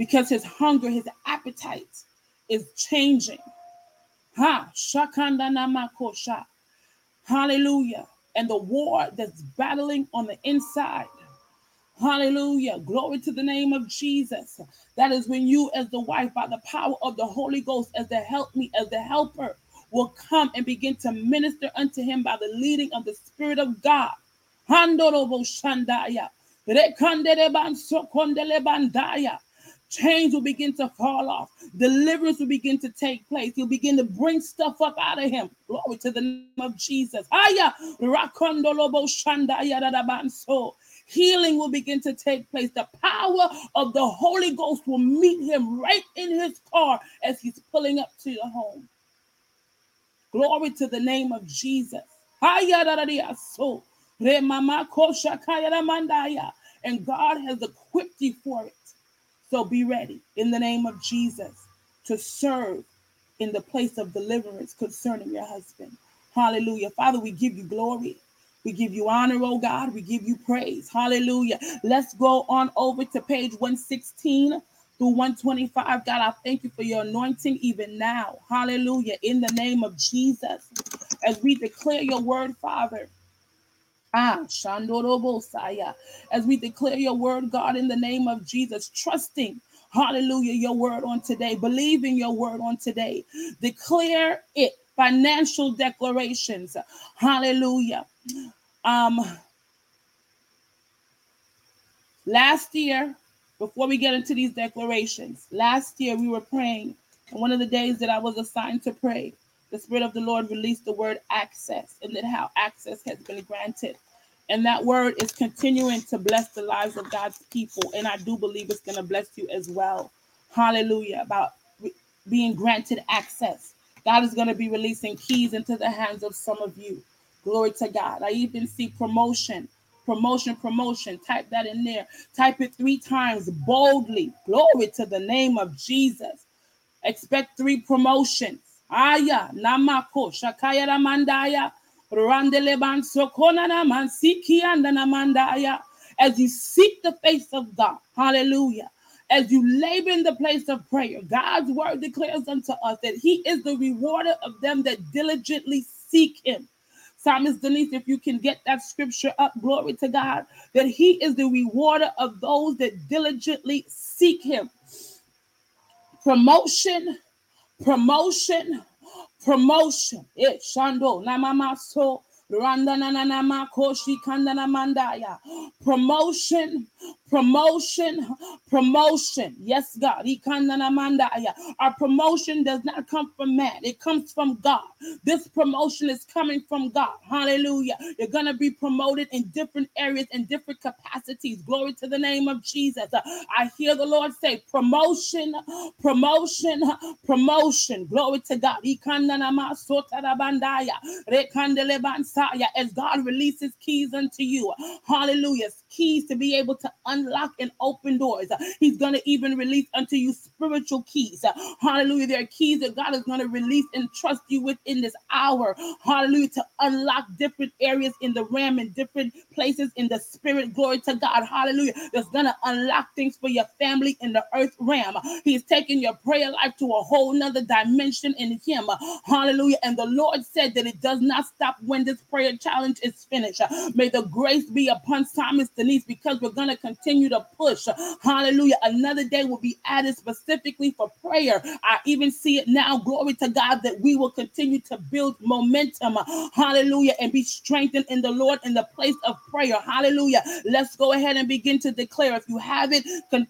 because his hunger, his appetite is changing. Ha, shakandanamakusha. Hallelujah. And the war that's battling on the inside. Hallelujah. Glory to the name of Jesus. That is when you, as the wife, by the power of the Holy Ghost, as the help me, as the helper, will come and begin to minister unto him by the leading of the Spirit of God. Handorobo shandaya. Chains will begin to fall off. Deliverance will begin to take place. He'll begin to bring stuff up out of him. Glory to the name of Jesus. Aya, Healing will begin to take place. The power of the Holy Ghost will meet him right in his car as he's pulling up to the home. Glory to the name of Jesus. And God has equipped you for it. So be ready in the name of Jesus to serve in the place of deliverance concerning your husband. Hallelujah. Father, we give you glory. We give you honor, oh God. We give you praise. Hallelujah. Let's go on over to page 116 through 125. God, I thank you for your anointing even now. Hallelujah. In the name of Jesus, as we declare your word, Father. Ah. As we declare your word, God, in the name of Jesus, trusting, hallelujah, your word on today, believing your word on today, declare it, financial declarations, hallelujah. Um, last year, before we get into these declarations, last year we were praying, and one of the days that I was assigned to pray, the Spirit of the Lord released the word access, and that how access has been granted. And that word is continuing to bless the lives of God's people. And I do believe it's going to bless you as well. Hallelujah. About being granted access. God is going to be releasing keys into the hands of some of you. Glory to God. I even see promotion promotion, promotion. Type that in there. Type it three times boldly. Glory to the name of Jesus. Expect three promotions. Aya, namako, shakaya ramandaya, randeleban sokona mansiki andana As you seek the face of God, hallelujah. As you labor in the place of prayer, God's word declares unto us that He is the rewarder of them that diligently seek Him. Psalmist Denise, if you can get that scripture up, glory to God, that He is the rewarder of those that diligently seek Him. Promotion, promotion, promotion. It shando namamaso Promotion, promotion, promotion. Yes, God. Our promotion does not come from man, it comes from God. This promotion is coming from God. Hallelujah. You're going to be promoted in different areas and different capacities. Glory to the name of Jesus. I hear the Lord say promotion, promotion, promotion. Glory to God as God releases keys unto you. Hallelujah. Keys to be able to unlock and open doors. He's going to even release unto you spiritual keys. Hallelujah. There are keys that God is going to release and trust you with in this hour. Hallelujah. To unlock different areas in the realm and different places in the spirit. Glory to God. Hallelujah. That's going to unlock things for your family in the earth realm. He's taking your prayer life to a whole nother dimension in Him. Hallelujah. And the Lord said that it does not stop when this prayer challenge is finished. May the grace be upon Thomas Because we're going to continue to push. Hallelujah. Another day will be added specifically for prayer. I even see it now. Glory to God that we will continue to build momentum. Hallelujah. And be strengthened in the Lord in the place of prayer. Hallelujah. Let's go ahead and begin to declare. If you have it,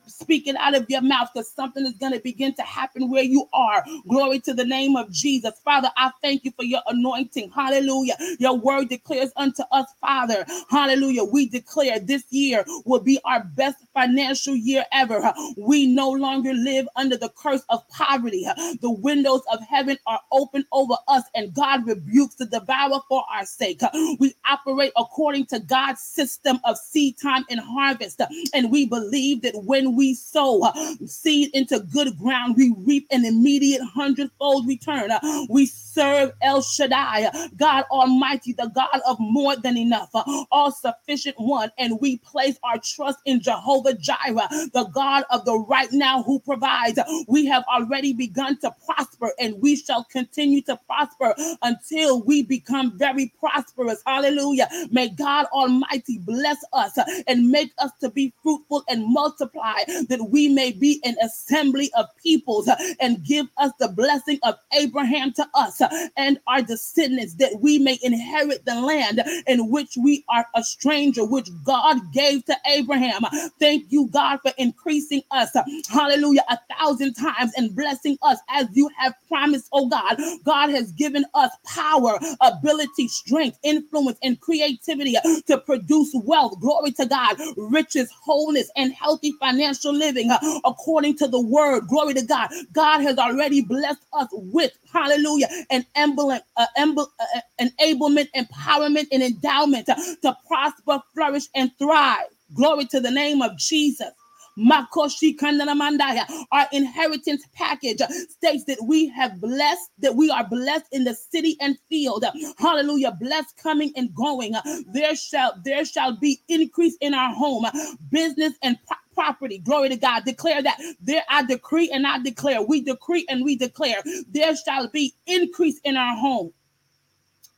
speak it out of your mouth because something is going to begin to happen where you are. Glory to the name of Jesus. Father, I thank you for your anointing. Hallelujah. Your word declares unto us, Father, hallelujah. We declare this year will be our best financial year ever. We no longer live under the curse of poverty. The windows of heaven are open over us, and God rebukes the devourer for our sake. We operate according to God's system of seed time and harvest, and we believe that when we sow seed into good ground, we reap an immediate hundredfold return. We serve El Shaddai, God Almighty, the God of more than enough, all sufficient one, and we we place our trust in Jehovah Jireh, the God of the right now who provides. We have already begun to prosper and we shall continue to prosper until we become very prosperous. Hallelujah. May God Almighty bless us and make us to be fruitful and multiply that we may be an assembly of peoples and give us the blessing of Abraham to us and our descendants that we may inherit the land in which we are a stranger, which God gave to Abraham. Thank you, God, for increasing us. Hallelujah. A thousand times and blessing us as you have promised, oh God. God has given us power, ability, strength, influence, and creativity to produce wealth. Glory to God, riches, wholeness, and healthy financial living according to the word. Glory to God. God has already blessed us with, hallelujah, an emblem, uh, emblem uh, enablement, empowerment, and endowment to prosper, flourish, and thrive. Glory to the name of Jesus. Makoshi. Our inheritance package states that we have blessed, that we are blessed in the city and field. Hallelujah. Blessed coming and going. There shall there shall be increase in our home, business and property. Glory to God. Declare that there I decree and I declare. We decree and we declare there shall be increase in our home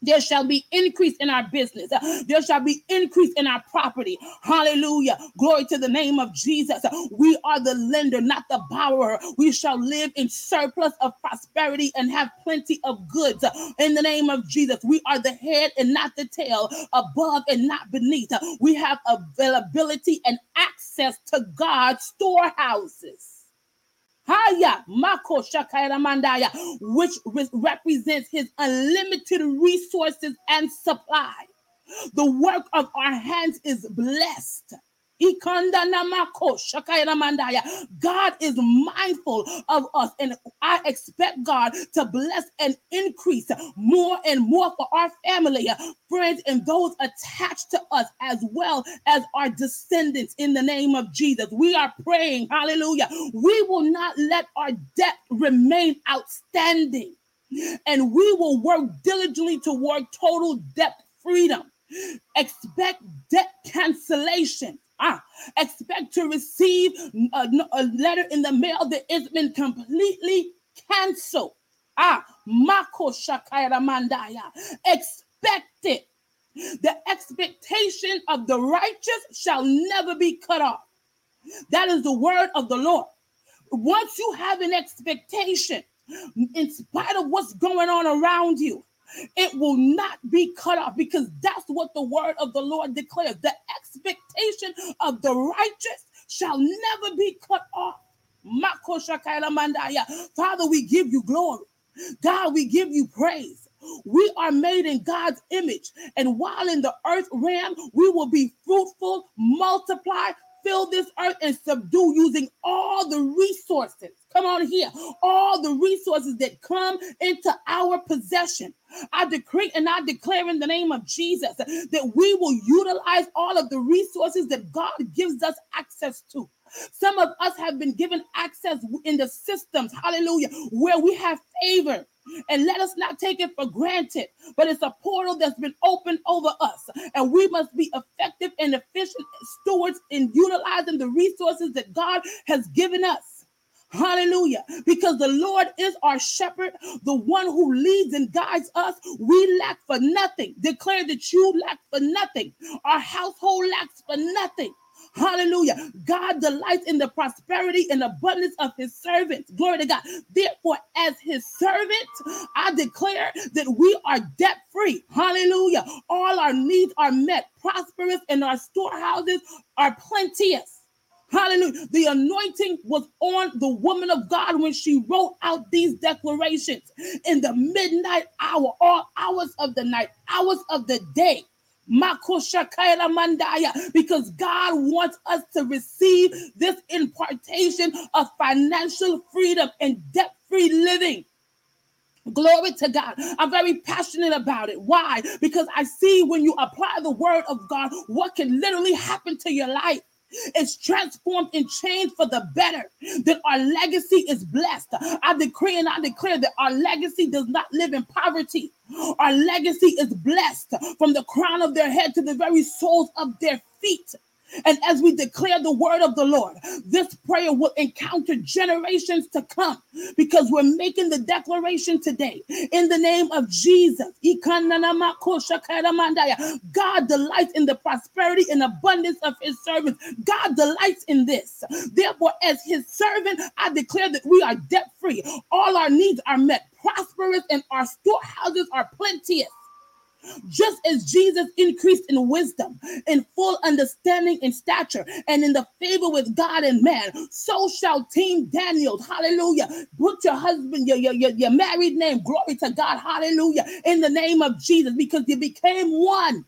there shall be increase in our business. There shall be increase in our property. Hallelujah. Glory to the name of Jesus. We are the lender, not the borrower. We shall live in surplus of prosperity and have plenty of goods. In the name of Jesus, we are the head and not the tail, above and not beneath. We have availability and access to God's storehouses. Haya Mako Shakaira Mandaya, which re- represents his unlimited resources and supply. The work of our hands is blessed. God is mindful of us, and I expect God to bless and increase more and more for our family, friends, and those attached to us, as well as our descendants in the name of Jesus. We are praying, hallelujah. We will not let our debt remain outstanding, and we will work diligently toward total debt freedom. Expect debt cancellation Ah, expect to receive a, a letter in the mail that has been completely canceled. Ah, Mako Shakaira Mandaya. Expect it. The expectation of the righteous shall never be cut off. That is the word of the Lord. Once you have an expectation, in spite of what's going on around you, it will not be cut off because that's what the word of the Lord declares. The expectation of the righteous shall never be cut off. Father, we give you glory. God, we give you praise. We are made in God's image. And while in the earth realm, we will be fruitful, multiply, fill this earth, and subdue using all the resources Come on here. All the resources that come into our possession. I decree and I declare in the name of Jesus that we will utilize all of the resources that God gives us access to. Some of us have been given access in the systems, hallelujah, where we have favor. And let us not take it for granted, but it's a portal that's been opened over us. And we must be effective and efficient stewards in utilizing the resources that God has given us. Hallelujah. Because the Lord is our shepherd, the one who leads and guides us. We lack for nothing. Declare that you lack for nothing. Our household lacks for nothing. Hallelujah. God delights in the prosperity and abundance of his servants. Glory to God. Therefore, as his servant, I declare that we are debt free. Hallelujah. All our needs are met, prosperous, and our storehouses are plenteous. Hallelujah. The anointing was on the woman of God when she wrote out these declarations in the midnight hour, all hours of the night, hours of the day. Because God wants us to receive this impartation of financial freedom and debt free living. Glory to God. I'm very passionate about it. Why? Because I see when you apply the word of God, what can literally happen to your life is transformed and changed for the better, that our legacy is blessed. I decree and I declare that our legacy does not live in poverty. Our legacy is blessed from the crown of their head to the very soles of their feet. And as we declare the word of the Lord, this prayer will encounter generations to come because we're making the declaration today in the name of Jesus. God delights in the prosperity and abundance of his servants. God delights in this. Therefore, as his servant, I declare that we are debt free. All our needs are met, prosperous, and our storehouses are plenteous. Just as Jesus increased in wisdom, in full understanding in stature, and in the favor with God and man, so shall Team Daniels, hallelujah. Put your husband, your, your, your, your married name, glory to God, hallelujah, in the name of Jesus, because you became one.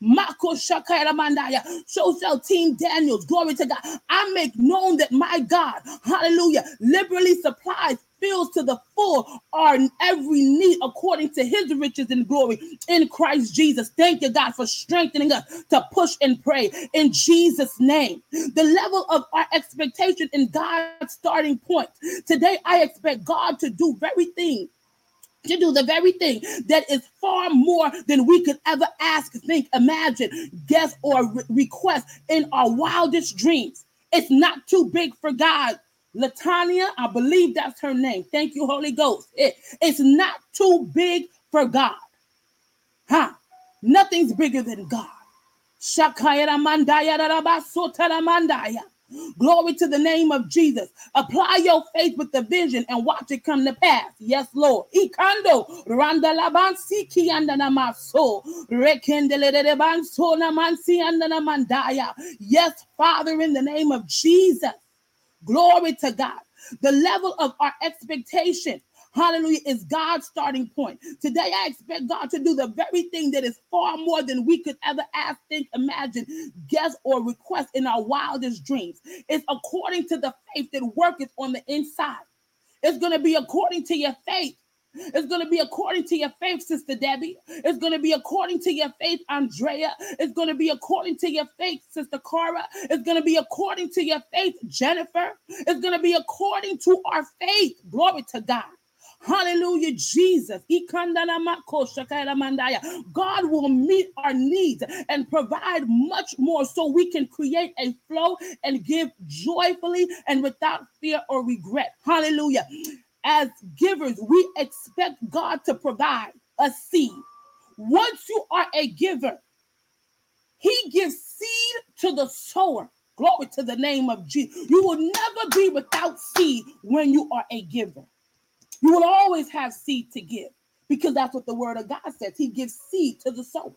Mako Shakaramandaya. So shall Team Daniels. Glory to God. I make known that my God, hallelujah, liberally supplies fills to the full our every need according to his riches and glory in Christ Jesus. Thank you, God, for strengthening us to push and pray in Jesus' name. The level of our expectation in God's starting point. Today, I expect God to do very thing to do the very thing that is far more than we could ever ask, think, imagine, guess, or re- request in our wildest dreams. It's not too big for God. Latanya, I believe that's her name. Thank you, Holy Ghost. It, it's not too big for God. Huh? Nothing's bigger than God. Glory to the name of Jesus. Apply your faith with the vision and watch it come to pass. Yes, Lord. Yes, Father, in the name of Jesus. Glory to God. The level of our expectation hallelujah, is God's starting point. Today, I expect God to do the very thing that is far more than we could ever ask, think, imagine, guess, or request in our wildest dreams. It's according to the faith that worketh on the inside. It's going to be according to your faith. It's going to be according to your faith, Sister Debbie. It's going to be according to your faith, Andrea. It's going to be according to your faith, Sister Cara. It's going to be according to your faith, Jennifer. It's going to be according to our faith. Glory to God. Hallelujah, Jesus. God will meet our needs and provide much more so we can create a flow and give joyfully and without fear or regret. Hallelujah. As givers, we expect God to provide a seed. Once you are a giver, He gives seed to the sower. Glory to the name of Jesus. You will never be without seed when you are a giver. You will always have seed to give because that's what the word of God says. He gives seed to the sower.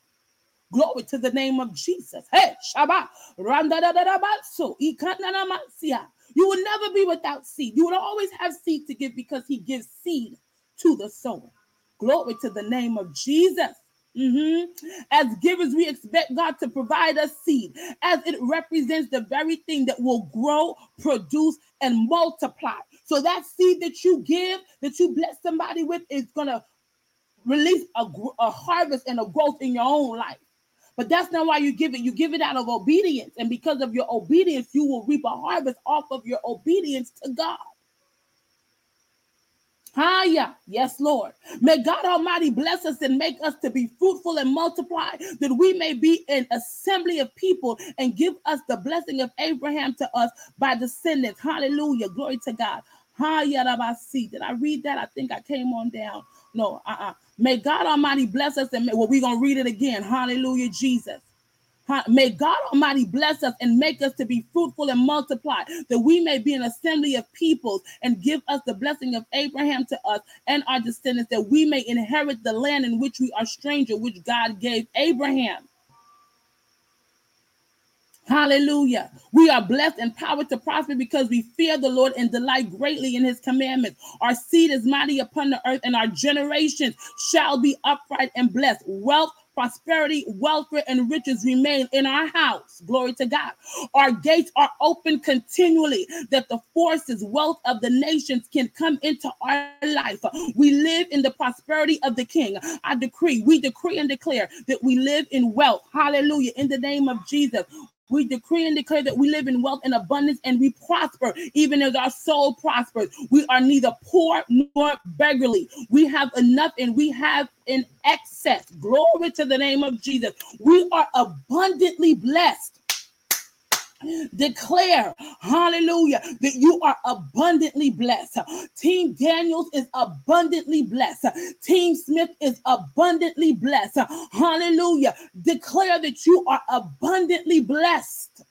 Glory to the name of Jesus. Hey, Shabbat. You will never be without seed. You will always have seed to give because he gives seed to the sower. Glory to the name of Jesus. Mm-hmm. As givers, we expect God to provide us seed, as it represents the very thing that will grow, produce, and multiply. So that seed that you give, that you bless somebody with, is going to release a, a harvest and a growth in your own life. But that's not why you give it. You give it out of obedience. And because of your obedience, you will reap a harvest off of your obedience to God. Hiya. Yes, Lord. May God Almighty bless us and make us to be fruitful and multiply, that we may be an assembly of people and give us the blessing of Abraham to us by descendants. Hallelujah. Glory to God. Hiya Rabasi. Did I read that? I think I came on down. No, uh-uh. May God Almighty bless us and may, well, we're gonna read it again. Hallelujah, Jesus. May God Almighty bless us and make us to be fruitful and multiply, that we may be an assembly of peoples and give us the blessing of Abraham to us and our descendants, that we may inherit the land in which we are stranger, which God gave Abraham. Hallelujah. We are blessed and powered to prosper because we fear the Lord and delight greatly in his commandments. Our seed is mighty upon the earth, and our generations shall be upright and blessed. Wealth, prosperity, welfare, and riches remain in our house. Glory to God. Our gates are open continually that the forces, wealth of the nations can come into our life. We live in the prosperity of the King. I decree, we decree and declare that we live in wealth. Hallelujah. In the name of Jesus. We decree and declare that we live in wealth and abundance and we prosper, even as our soul prospers. We are neither poor nor beggarly. We have enough and we have in excess. Glory to the name of Jesus. We are abundantly blessed. Declare, hallelujah, that you are abundantly blessed. Team Daniels is abundantly blessed. Team Smith is abundantly blessed. Hallelujah. Declare that you are abundantly blessed.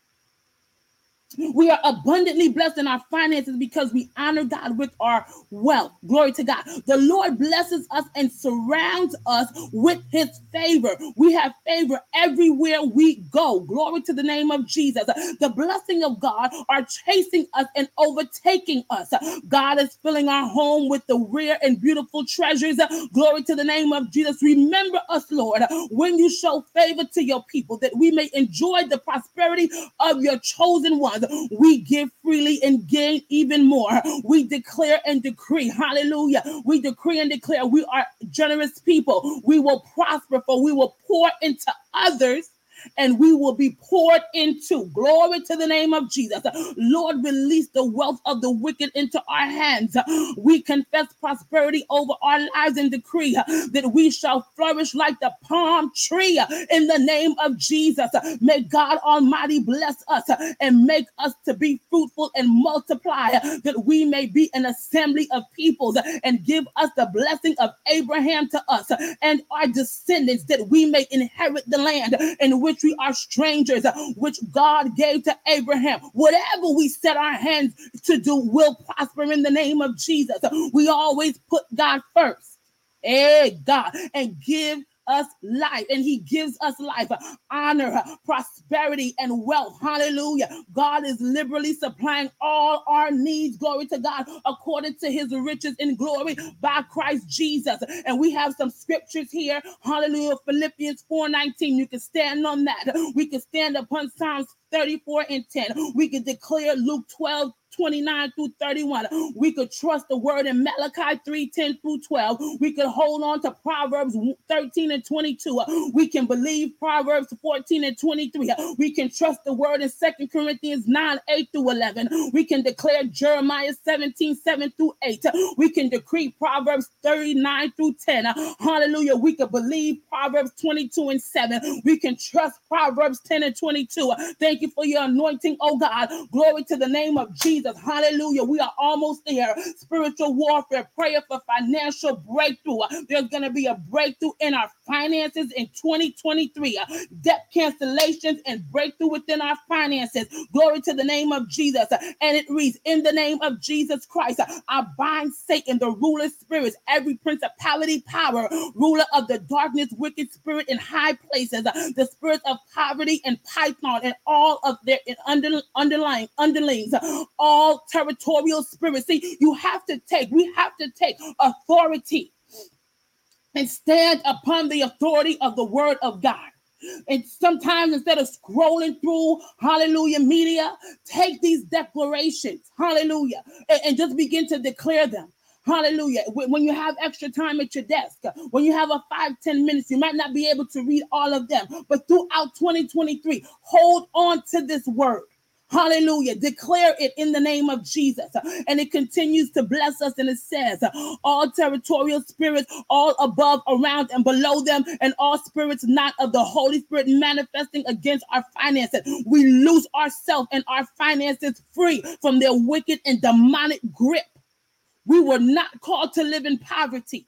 We are abundantly blessed in our finances because we honor God with our wealth. Glory to God. The Lord blesses us and surrounds us with his favor. We have favor everywhere we go. Glory to the name of Jesus. The blessing of God are chasing us and overtaking us. God is filling our home with the rare and beautiful treasures. Glory to the name of Jesus. Remember us, Lord, when you show favor to your people that we may enjoy the prosperity of your chosen ones we give freely and gain even more. We declare and decree, hallelujah. We decree and declare we are generous people. We will prosper, for we will pour into others and we will be poured into. Glory to the name of Jesus. Lord, release the wealth of the wicked into our hands. We confess prosperity over our lives and decree that we shall flourish like the palm tree in the name of Jesus. May God Almighty bless us and make us to be fruitful and multiply, that we may be an assembly of peoples and give us the blessing of Abraham to us and our descendants, that we may inherit the land in which we are strangers, uh, which God gave to Abraham. Whatever we set our hands to do will prosper in the name of Jesus. We always put God first. Hey, God, and give us life and he gives us life, honor, prosperity, and wealth. Hallelujah. God is liberally supplying all our needs. Glory to God, according to his riches in glory by Christ Jesus. And we have some scriptures here. Hallelujah. Philippians 4 19. You can stand on that. We can stand upon Psalms 34 and 10. We can declare Luke 12 29 through 31. We could trust the word in Malachi 3 10 through 12. We could hold on to Proverbs 13 and 22. We can believe Proverbs 14 and 23. We can trust the word in Second Corinthians 9 8 through 11. We can declare Jeremiah 17 7 through 8. We can decree Proverbs 39 through 10. Hallelujah. We can believe Proverbs 22 and 7. We can trust Proverbs 10 and 22. Thank you for your anointing, oh God. Glory to the name of Jesus. Jesus. Hallelujah. We are almost there. Spiritual warfare, prayer for financial breakthrough. There's going to be a breakthrough in our finances in 2023. Debt cancellations and breakthrough within our finances. Glory to the name of Jesus. And it reads, In the name of Jesus Christ, I bind Satan, the ruler spirits, every principality, power, ruler of the darkness, wicked spirit in high places, the spirits of poverty and python, and all of their under, underlying underlings, all territorial spirits. See, you have to take, we have to take authority and stand upon the authority of the word of God. And sometimes instead of scrolling through hallelujah media, take these declarations, hallelujah, and, and just begin to declare them. Hallelujah. When you have extra time at your desk, when you have a five ten minutes, you might not be able to read all of them. But throughout 2023, hold on to this word. Hallelujah. Declare it in the name of Jesus. And it continues to bless us. And it says, all territorial spirits, all above, around, and below them, and all spirits not of the Holy Spirit manifesting against our finances. We lose ourselves and our finances free from their wicked and demonic grip. We were not called to live in poverty.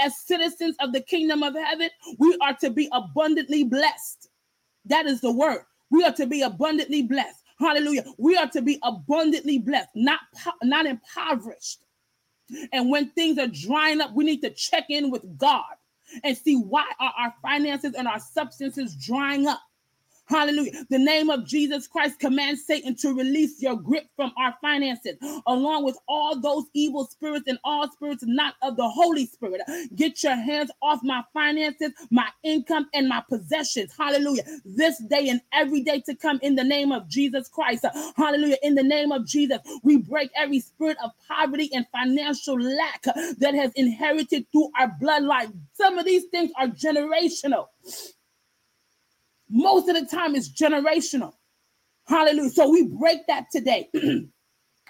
As citizens of the kingdom of heaven, we are to be abundantly blessed. That is the word. We are to be abundantly blessed. Hallelujah. We are to be abundantly blessed, not, not impoverished. And when things are drying up, we need to check in with God and see why are our finances and our substances drying up. Hallelujah. The name of Jesus Christ commands Satan to release your grip from our finances, along with all those evil spirits and all spirits not of the Holy Spirit. Get your hands off my finances, my income, and my possessions. Hallelujah. This day and every day to come in the name of Jesus Christ. Hallelujah. In the name of Jesus, we break every spirit of poverty and financial lack that has inherited through our bloodline. Some of these things are generational. Most of the time, it's generational. Hallelujah. So we break that today.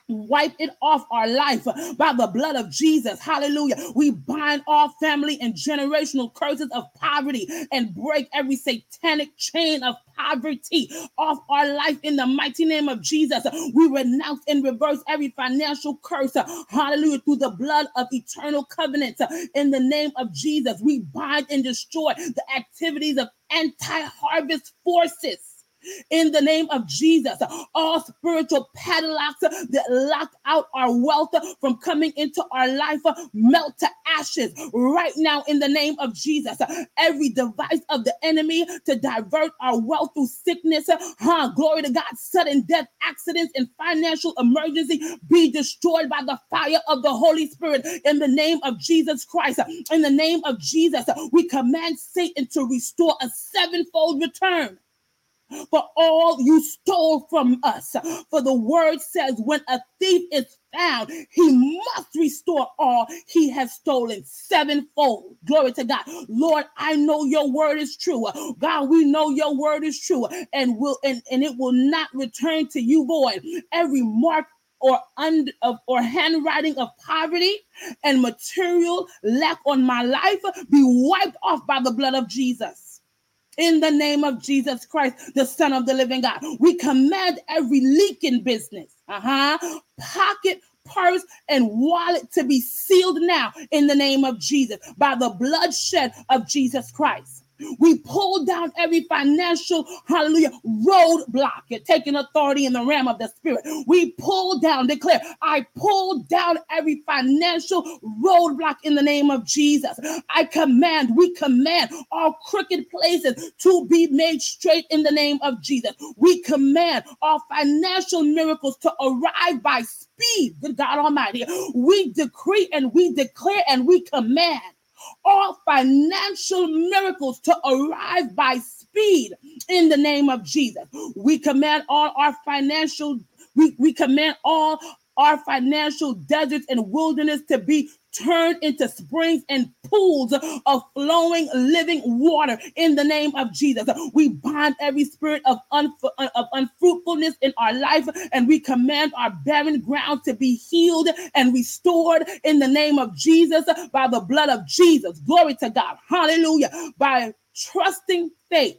wipe it off our life by the blood of Jesus. Hallelujah. We bind all family and generational curses of poverty and break every satanic chain of poverty off our life in the mighty name of Jesus. We renounce and reverse every financial curse. Hallelujah. Through the blood of eternal covenant in the name of Jesus. We bind and destroy the activities of anti harvest forces in the name of Jesus. All spiritual padlocks that lock out our wealth from coming into our life melt to ashes right now in the name of Jesus. Every device of the enemy to divert our wealth through sickness, huh? Glory to God, sudden death, accidents, and financial emergency be destroyed by the fire of the Holy Spirit in the name of Jesus Christ. In the name of Jesus, we command Satan to restore a sevenfold return for all you stole from us. For the word says, when a thief is found, he must restore all he has stolen sevenfold. Glory to God. Lord, I know your word is true. God, we know your word is true and will and, and it will not return to you void. Every mark or under of or handwriting of poverty and material lack on my life be wiped off by the blood of Jesus in the name of Jesus Christ, the Son of the living God. We command every leaking business, uh-huh, pocket, purse, and wallet to be sealed now in the name of Jesus by the bloodshed of Jesus Christ. We pull down every financial, hallelujah, roadblock. You're taking authority in the realm of the spirit. We pull down, declare, I pull down every financial roadblock in the name of Jesus. I command, we command all crooked places to be made straight in the name of Jesus. We command all financial miracles to arrive by speed, good God Almighty. We decree and we declare and we command all financial miracles to arrive by speed in the name of Jesus. We command all our financial, we, we command all our financial deserts and wilderness to be turned into springs and pools of flowing living water in the name of Jesus. We bind every spirit of, unf- of unfruitfulness in our life and we command our barren ground to be healed and restored in the name of Jesus by the blood of Jesus. Glory to God. Hallelujah. By trusting faith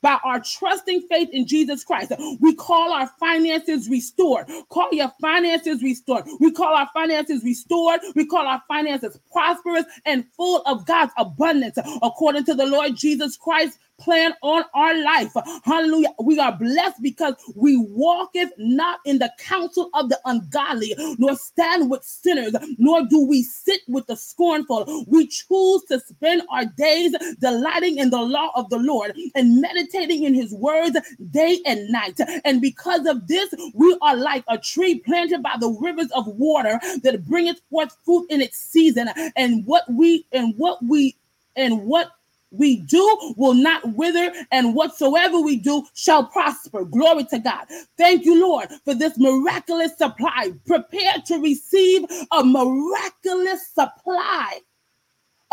by our trusting faith in Jesus Christ. We call our finances restored. Call your finances restored. We call our finances restored. We call our finances prosperous and full of God's abundance according to the Lord Jesus Christ plan on our life. Hallelujah. We are blessed because we walketh not in the counsel of the ungodly, nor stand with sinners, nor do we sit with the scornful. We choose to spend our days delighting in the law of the Lord and meditating in his words day and night. And because of this, we are like a tree planted by the rivers of water that bringeth forth fruit in its season. And what we and what we and what we do will not wither, and whatsoever we do shall prosper. Glory to God. Thank you, Lord, for this miraculous supply. Prepare to receive a miraculous supply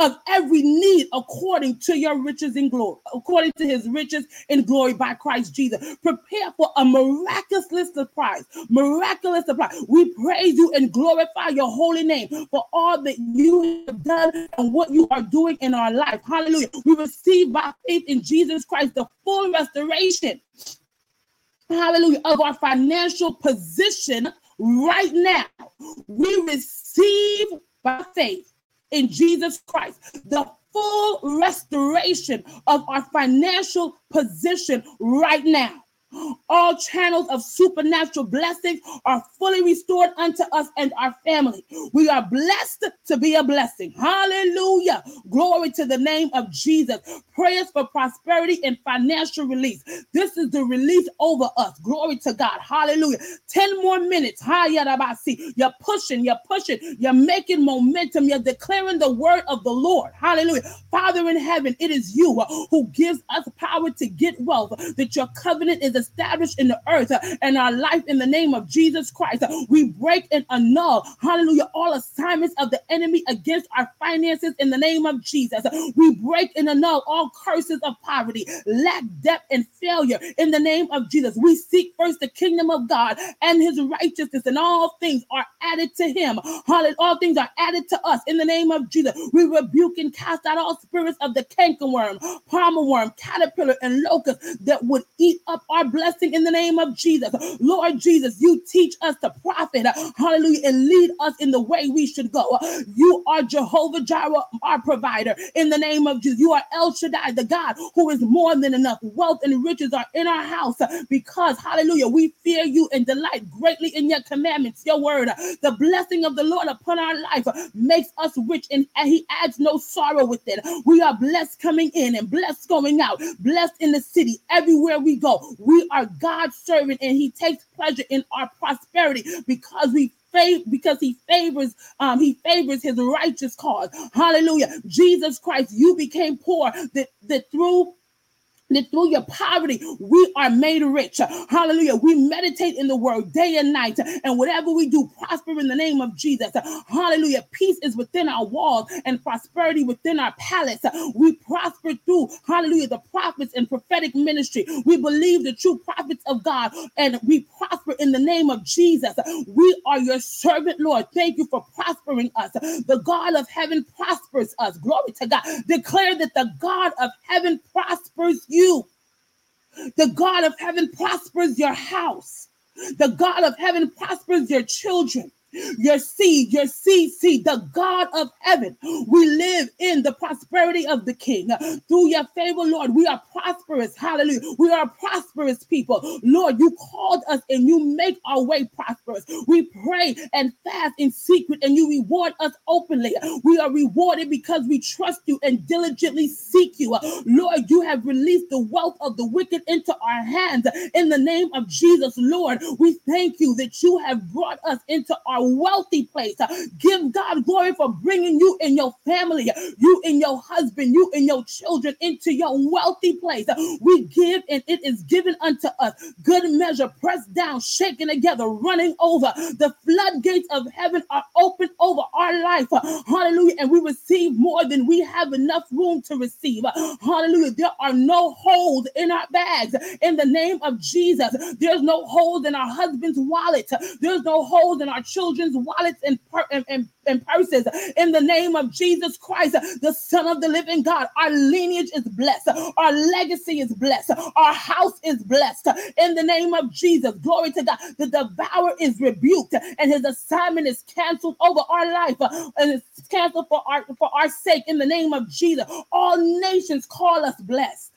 of every need according to your riches in glory, according to his riches in glory by Christ Jesus. Prepare for a miraculous surprise, miraculous surprise. We praise you and glorify your holy name for all that you have done and what you are doing in our life. Hallelujah. We receive by faith in Jesus Christ the full restoration. Hallelujah, of our financial position right now. We receive by faith in Jesus Christ, the full restoration of our financial position right now. All channels of supernatural blessings are fully restored unto us and our family. We are blessed to be a blessing. Hallelujah. Glory to the name of Jesus. Prayers for prosperity and financial release. This is the release over us. Glory to God. Hallelujah. 10 more minutes. You're pushing, you're pushing, you're making momentum, you're declaring the word of the Lord. Hallelujah. Father in heaven, it is you who gives us power to get wealth, that your covenant is established in the earth uh, and our life in the name of Jesus Christ. Uh, we break and annul, hallelujah, all assignments of the enemy against our finances in the name of Jesus. Uh, we break and annul all curses of poverty, lack, debt, and failure in the name of Jesus. We seek first the kingdom of God and his righteousness, and all things are added to him. Hallelujah. All things are added to us in the name of Jesus. We rebuke and cast out all spirits of the cankerworm, palmer worm, caterpillar, and locust that would eat up our blessing in the name of Jesus. Lord Jesus, you teach us to profit, hallelujah, and lead us in the way we should go. You are Jehovah Jireh, our provider, in the name of Jesus. You are El Shaddai, the God who is more than enough. Wealth and riches are in our house because, hallelujah, we fear you and delight greatly in your commandments, your word. The blessing of the Lord upon our life makes us rich and he adds no sorrow with it. We are blessed coming in and blessed going out, blessed in the city, everywhere we go. We are God's servant and he takes pleasure in our prosperity because we because he favors um he favors his righteous cause. Hallelujah. Jesus christ you became poor that that through through your poverty, we are made rich. Hallelujah. We meditate in the word day and night, and whatever we do, prosper in the name of Jesus. Hallelujah. Peace is within our walls and prosperity within our palace. We prosper through, hallelujah, the prophets and prophetic ministry. We believe the true prophets of God, and we prosper in the name of Jesus. We are your servant, Lord. Thank you for prospering us. The God of heaven prospers us. Glory to God. Declare that the God of heaven prospers you you. The God of heaven prospers your house. The God of heaven prospers your children your seed, your seed, seed, the God of heaven. We live in the prosperity of the King. Through your favor, Lord, we are prosperous. Hallelujah. We are prosperous people. Lord, you called us and you make our way prosperous. We pray and fast in secret and you reward us openly. We are rewarded because we trust you and diligently seek you. Lord, you have released the wealth of the wicked into our hands. In the name of Jesus, Lord, we thank you that you have brought us into our wealthy place. Give God glory for bringing you and your family, you and your husband, you and your children into your wealthy place. We give and it is given unto us. Good measure, pressed down, shaken together, running over. The floodgates of heaven are open over our life. Hallelujah. And we receive more than we have enough room to receive. Hallelujah. There are no holes in our bags. In the name of Jesus, there's no holes in our husband's wallet. There's no holes in our children children's wallets and, and, and, and purses in the name of Jesus Christ, the Son of the living God. Our lineage is blessed, our legacy is blessed, our house is blessed in the name of Jesus. Glory to God. The devourer is rebuked and his assignment is canceled over our life and it's canceled for our for our sake in the name of Jesus. All nations call us blessed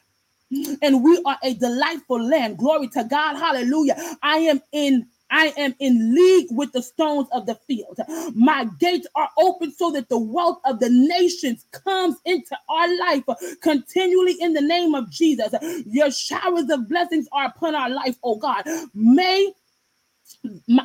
and we are a delightful land. Glory to God. Hallelujah. I am in I am in league with the stones of the field. My gates are open so that the wealth of the nations comes into our life continually in the name of Jesus. Your showers of blessings are upon our life, oh God. May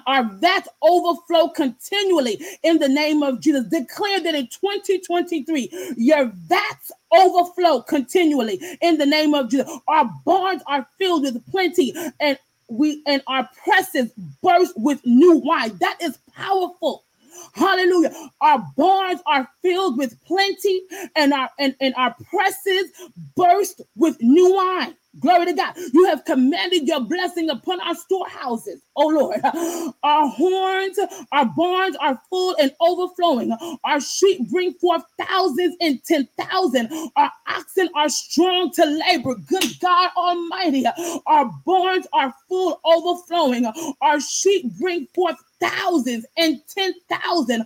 our vats overflow continually in the name of Jesus. Declare that in 2023, your vats overflow continually in the name of Jesus. Our barns are filled with plenty and we and our presses burst with new wine. That is powerful. Hallelujah. Our barns are filled with plenty, and our and, and our presses burst with new wine. Glory to God. You have commanded your blessing upon our storehouses, oh Lord. Our horns, our barns are full and overflowing. Our sheep bring forth thousands and ten thousand. Our oxen are strong to labor. Good God Almighty. Our barns are full, overflowing. Our sheep bring forth thousands and ten thousand.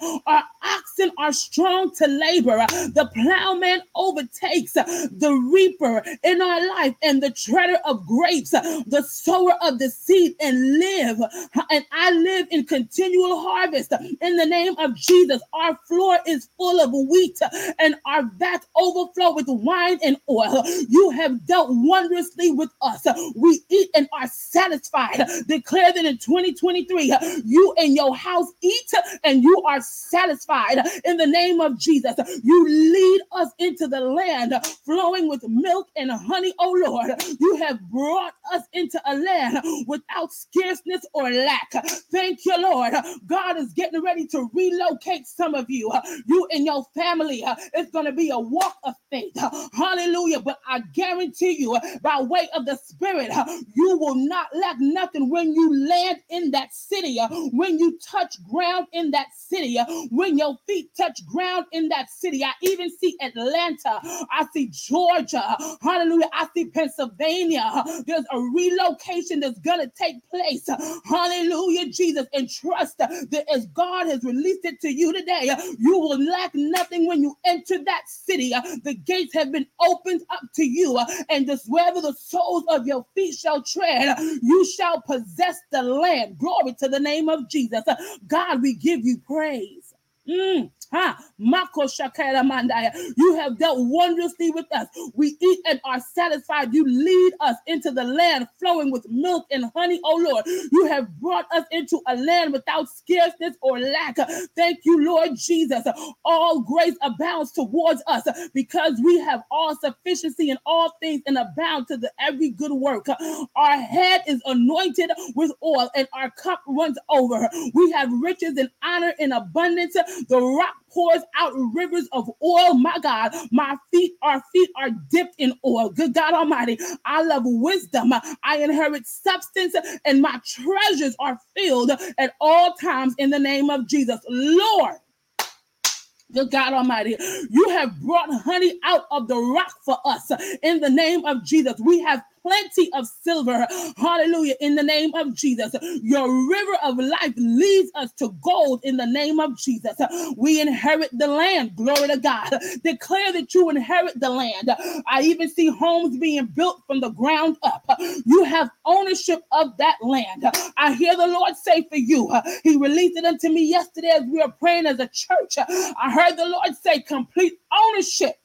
Oxen are strong to labor. The plowman overtakes the reaper in our life and the treader of grapes, the sower of the seed, and live. And I live in continual harvest in the name of Jesus. Our floor is full of wheat and our vats overflow with wine and oil. You have dealt wondrously with us. We eat and are satisfied. Declare that in 2023, you and your house eat and you are satisfied in the name of Jesus. You lead us into the land flowing with milk and honey, oh Lord. You have brought us into a land without scarceness or lack. Thank you, Lord. God is getting ready to relocate some of you. You and your family. It's going to be a walk of faith. Hallelujah. But I guarantee you, by way of the Spirit, you will not lack nothing when you land in that city, when you touch ground in that city, when your feet touch ground in that city. I even see Atlanta. I see Georgia. Hallelujah. I see Pennsylvania. There's a relocation that's going to take place. Hallelujah, Jesus. And trust that as God has released it to you today, you will lack nothing when you enter that city. The gates have been opened up to you, and just wherever the soles of your feet shall tread, you shall possess the land. Glory to the name of Jesus. God, we give you praise. Mm. You have dealt wondrously with us. We eat and are satisfied. You lead us into the land flowing with milk and honey, oh Lord. You have brought us into a land without scarceness or lack. Thank you, Lord Jesus. All grace abounds towards us because we have all sufficiency in all things and abound to the every good work. Our head is anointed with oil and our cup runs over. We have riches and honor in abundance. The rock pours out rivers of oil. My God, my feet, our feet are dipped in oil. Good God Almighty, I love wisdom. I inherit substance, and my treasures are filled at all times in the name of Jesus. Lord, Good God Almighty, you have brought honey out of the rock for us in the name of Jesus. We have plenty of silver. Hallelujah. In the name of Jesus. Your river of life leads us to gold in the name of Jesus. We inherit the land. Glory to God. Declare that you inherit the land. I even see homes being built from the ground up. You have ownership of that land. I hear the Lord say for you, He released it unto me yesterday as we were praying as a church. I heard the Lord say, complete ownership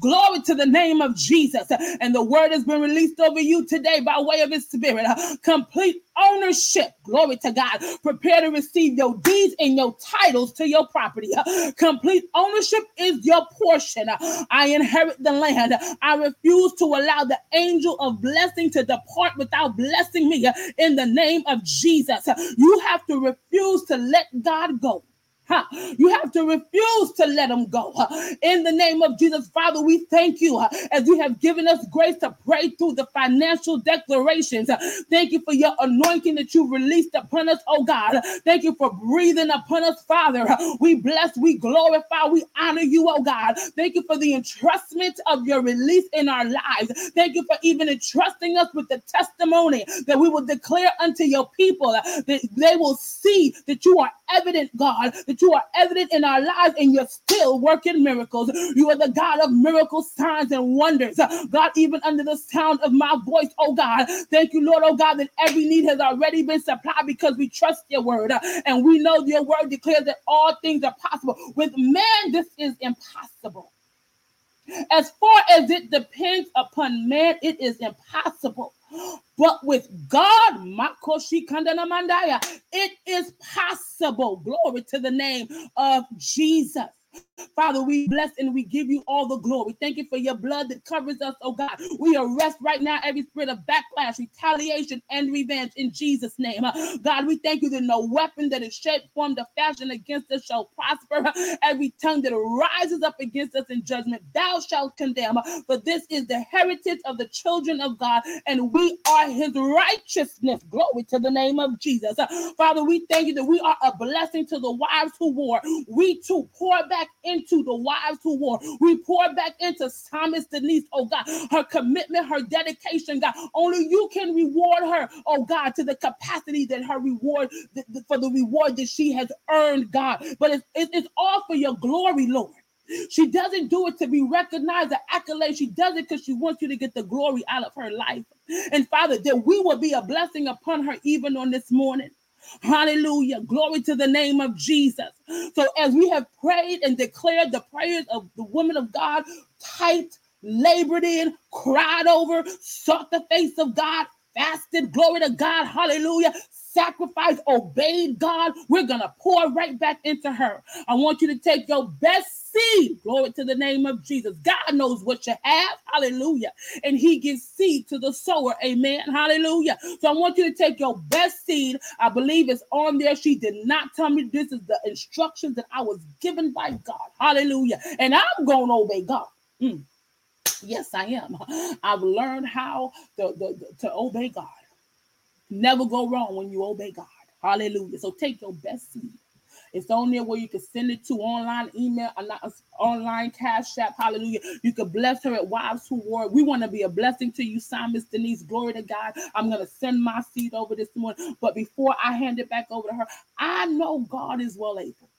Glory to the name of Jesus. And the word has been released over you today by way of his spirit. Complete ownership. Glory to God. Prepare to receive your deeds and your titles to your property. Complete ownership is your portion. I inherit the land. I refuse to allow the angel of blessing to depart without blessing me in the name of Jesus. You have to refuse to let God go. You have to refuse to let them go. In the name of Jesus, Father, we thank you uh, as you have given us grace to pray through the financial declarations. Thank you for your anointing that you released upon us, oh God. Thank you for breathing upon us, Father. We bless, we glorify, we honor you, oh God. Thank you for the entrustment of your release in our lives. Thank you for even entrusting us with the testimony that we will declare unto your people uh, that they will see that you are evident, God, that you are evident in our lives and you're still working miracles. You are the God of miracles, signs, and wonders. God, even under the sound of my voice, oh God, thank you, Lord, oh God, that every need has already been supplied because we trust your word. And we know your word declares that all things are possible. With man, this is impossible. As far as it depends upon man, it is impossible. But with God, it is possible. Glory to the name of Jesus. Father, we bless and we give you all the glory. Thank you for your blood that covers us, oh God. We arrest right now every spirit of backlash, retaliation, and revenge in Jesus' name. God, we thank you that no weapon that is shaped, formed, or fashioned against us shall prosper. Every tongue that rises up against us in judgment, thou shalt condemn. For this is the heritage of the children of God, and we are his righteousness. Glory to the name of Jesus. Father, we thank you that we are a blessing to the wives who war. We too pour back into the wives who war. We pour back into Thomas Denise, oh God, her commitment, her dedication, God. Only you can reward her, oh God, to the capacity that her reward, for the reward that she has earned, God. But it's, it's all for your glory, Lord. She doesn't do it to be recognized or accolade. She does it because she wants you to get the glory out of her life. And Father, that we will be a blessing upon her even on this morning. Hallelujah. Glory to the name of Jesus. So, as we have prayed and declared the prayers of the woman of God, typed, labored in, cried over, sought the face of God, fasted, glory to God, hallelujah, sacrifice, obeyed God, we're going to pour right back into her. I want you to take your best seed. Glory to the name of Jesus. God knows what you have. Hallelujah. And he gives seed to the sower. Amen. Hallelujah. So I want you to take your best seed. I believe it's on there. She did not tell me this is the instructions that I was given by God. Hallelujah. And I'm going to obey God. Mm. Yes, I am. I've learned how to, to, to obey God. Never go wrong when you obey God. Hallelujah. So take your best seed. It's on there where you can send it to online email, online cash app. Hallelujah. You can bless her at Wives Who War. We want to be a blessing to you, Simon Denise. Glory to God. I'm going to send my seed over this morning. But before I hand it back over to her, I know God is well able.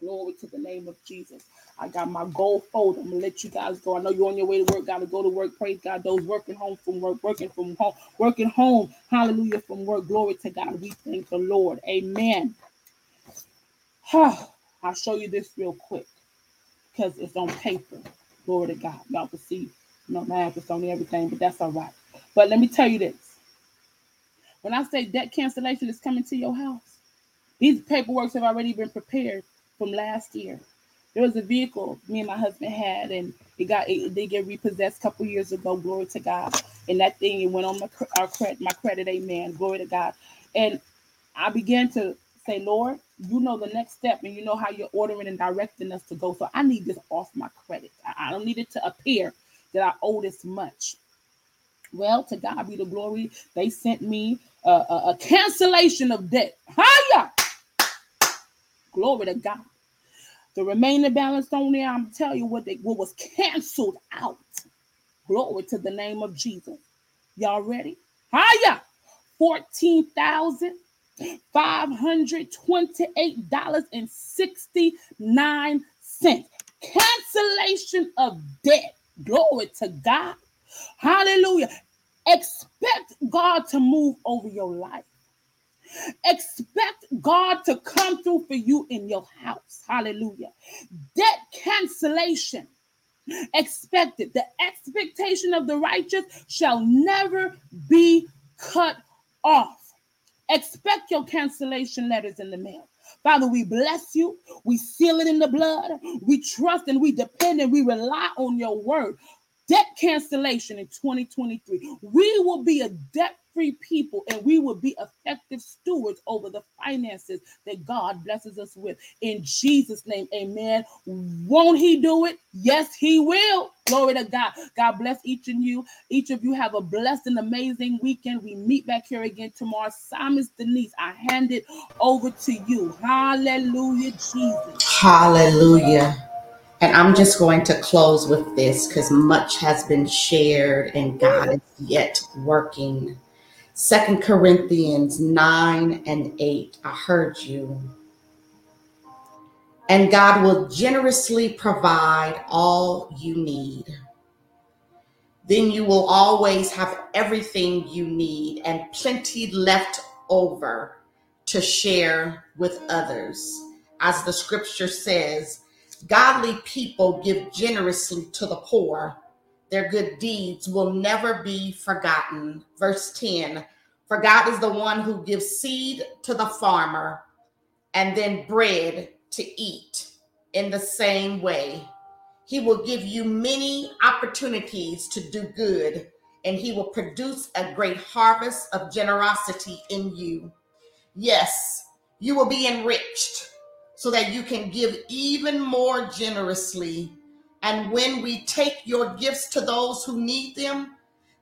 Glory to the name of Jesus. I got my gold folder. I'm gonna let you guys go. I know you're on your way to work. Gotta go to work. Praise God. Those working home from work, working from home, working home. Hallelujah from work. Glory to God. We thank the Lord. Amen. I'll show you this real quick because it's on paper. Glory to God. Y'all can see, know, math is on everything, but that's all right. But let me tell you this. When I say debt cancellation is coming to your house, these paperworks have already been prepared from last year. There was a vehicle me and my husband had, and it got it did get repossessed a couple years ago. Glory to God. And that thing it went on my our credit, my credit. Amen. Glory to God. And I began to say, Lord, you know the next step, and you know how you're ordering and directing us to go. So I need this off my credit. I, I don't need it to appear that I owe this much. Well, to God be the glory. They sent me a, a, a cancellation of debt. Hiya! Glory to God. The remaining balance on there, I'm telling you what they what was canceled out. Glory to the name of Jesus. Y'all ready? Hiya! Fourteen thousand five hundred twenty-eight dollars and sixty-nine cents. Cancellation of debt. Glory to God. Hallelujah. Expect God to move over your life. Expect God to come through for you in your house. Hallelujah. Debt cancellation. Expected. The expectation of the righteous shall never be cut off. Expect your cancellation letters in the mail. Father, we bless you. We seal it in the blood. We trust and we depend and we rely on your word. Debt cancellation in 2023. We will be a debt free people and we will be effective stewards over the finances that God blesses us with. In Jesus' name, amen. Won't He do it? Yes, He will. Glory to God. God bless each of you. Each of you have a blessed and amazing weekend. We meet back here again tomorrow. Simon's Denise, I hand it over to you. Hallelujah, Jesus. Hallelujah. And I'm just going to close with this because much has been shared and God is yet working. Second Corinthians 9 and 8. I heard you. And God will generously provide all you need. Then you will always have everything you need and plenty left over to share with others. As the scripture says, godly people give generously to the poor their good deeds will never be forgotten. Verse 10 For God is the one who gives seed to the farmer and then bread to eat in the same way. He will give you many opportunities to do good, and He will produce a great harvest of generosity in you. Yes, you will be enriched so that you can give even more generously and when we take your gifts to those who need them,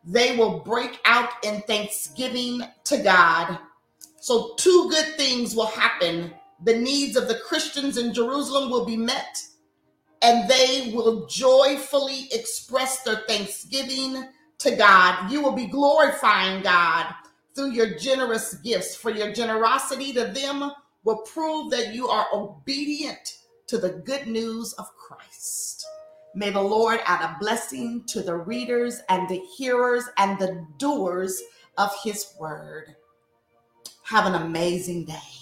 they will break out in thanksgiving to God. So, two good things will happen. The needs of the Christians in Jerusalem will be met, and they will joyfully express their thanksgiving to God. You will be glorifying God through your generous gifts, for your generosity to them will prove that you are obedient to the good news of Christ. May the Lord add a blessing to the readers and the hearers and the doers of his word. Have an amazing day.